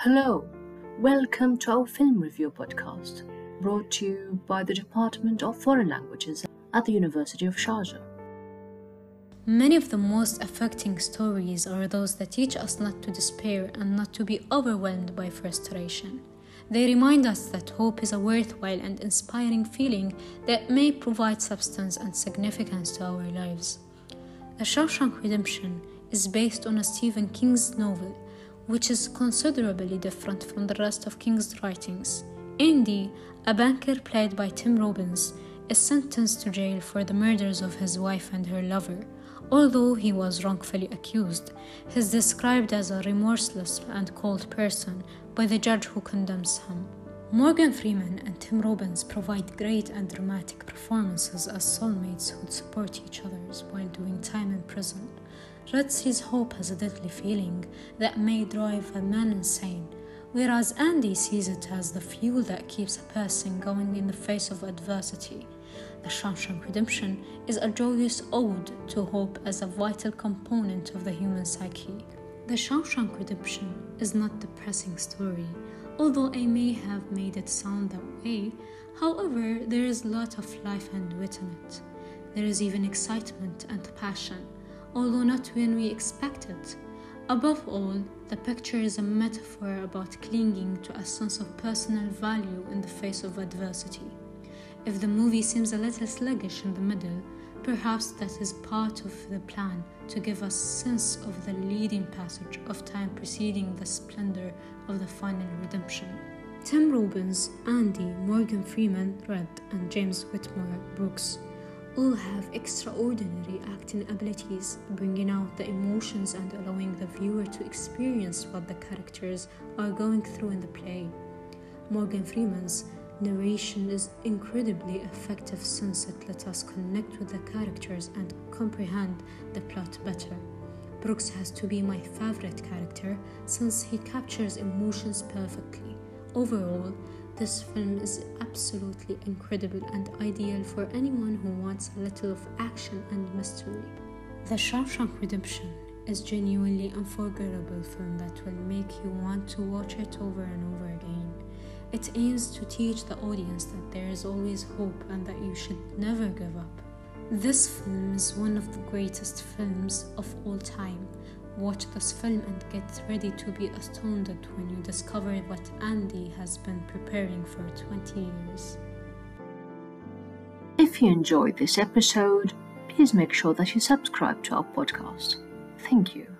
Hello, welcome to our film review podcast, brought to you by the Department of Foreign Languages at the University of Sharjah. Many of the most affecting stories are those that teach us not to despair and not to be overwhelmed by frustration. They remind us that hope is a worthwhile and inspiring feeling that may provide substance and significance to our lives. The Shawshank Redemption is based on a Stephen King's novel which is considerably different from the rest of King's writings. Andy, a banker played by Tim Robbins, is sentenced to jail for the murders of his wife and her lover. Although he was wrongfully accused, he is described as a remorseless and cold person by the judge who condemns him. Morgan Freeman and Tim Robbins provide great and dramatic performances as soulmates who support each other while doing time in prison. Sees hope as a deadly feeling that may drive a man insane, whereas Andy sees it as the fuel that keeps a person going in the face of adversity. The Shawshank Redemption is a joyous ode to hope as a vital component of the human psyche. The Shawshank Redemption is not a depressing story, although I may have made it sound that way. However, there is a lot of life and wit in it. There is even excitement and passion, although not when we expect it. Above all, the picture is a metaphor about clinging to a sense of personal value in the face of adversity. If the movie seems a little sluggish in the middle, perhaps that is part of the plan to give us sense of the leading passage of time preceding the splendor of the final redemption. Tim Robbins, Andy, Morgan Freeman, Red, and James Whitmore Brooks all have extraordinary acting abilities, bringing out the emotions and allowing the viewer to experience what the characters are going through in the play. Morgan Freeman's narration is incredibly effective since it lets us connect with the characters and comprehend the plot better. Brooks has to be my favorite character since he captures emotions perfectly. Overall, this film is absolutely incredible and ideal for anyone who wants a little of action and mystery. The Shawshank Redemption is genuinely unforgettable film that will make you want to watch it over and over again. It aims to teach the audience that there is always hope and that you should never give up. This film is one of the greatest films of all time Watch this film and get ready to be astounded when you discover what Andy has been preparing for 20 years. If you enjoyed this episode, please make sure that you subscribe to our podcast. Thank you.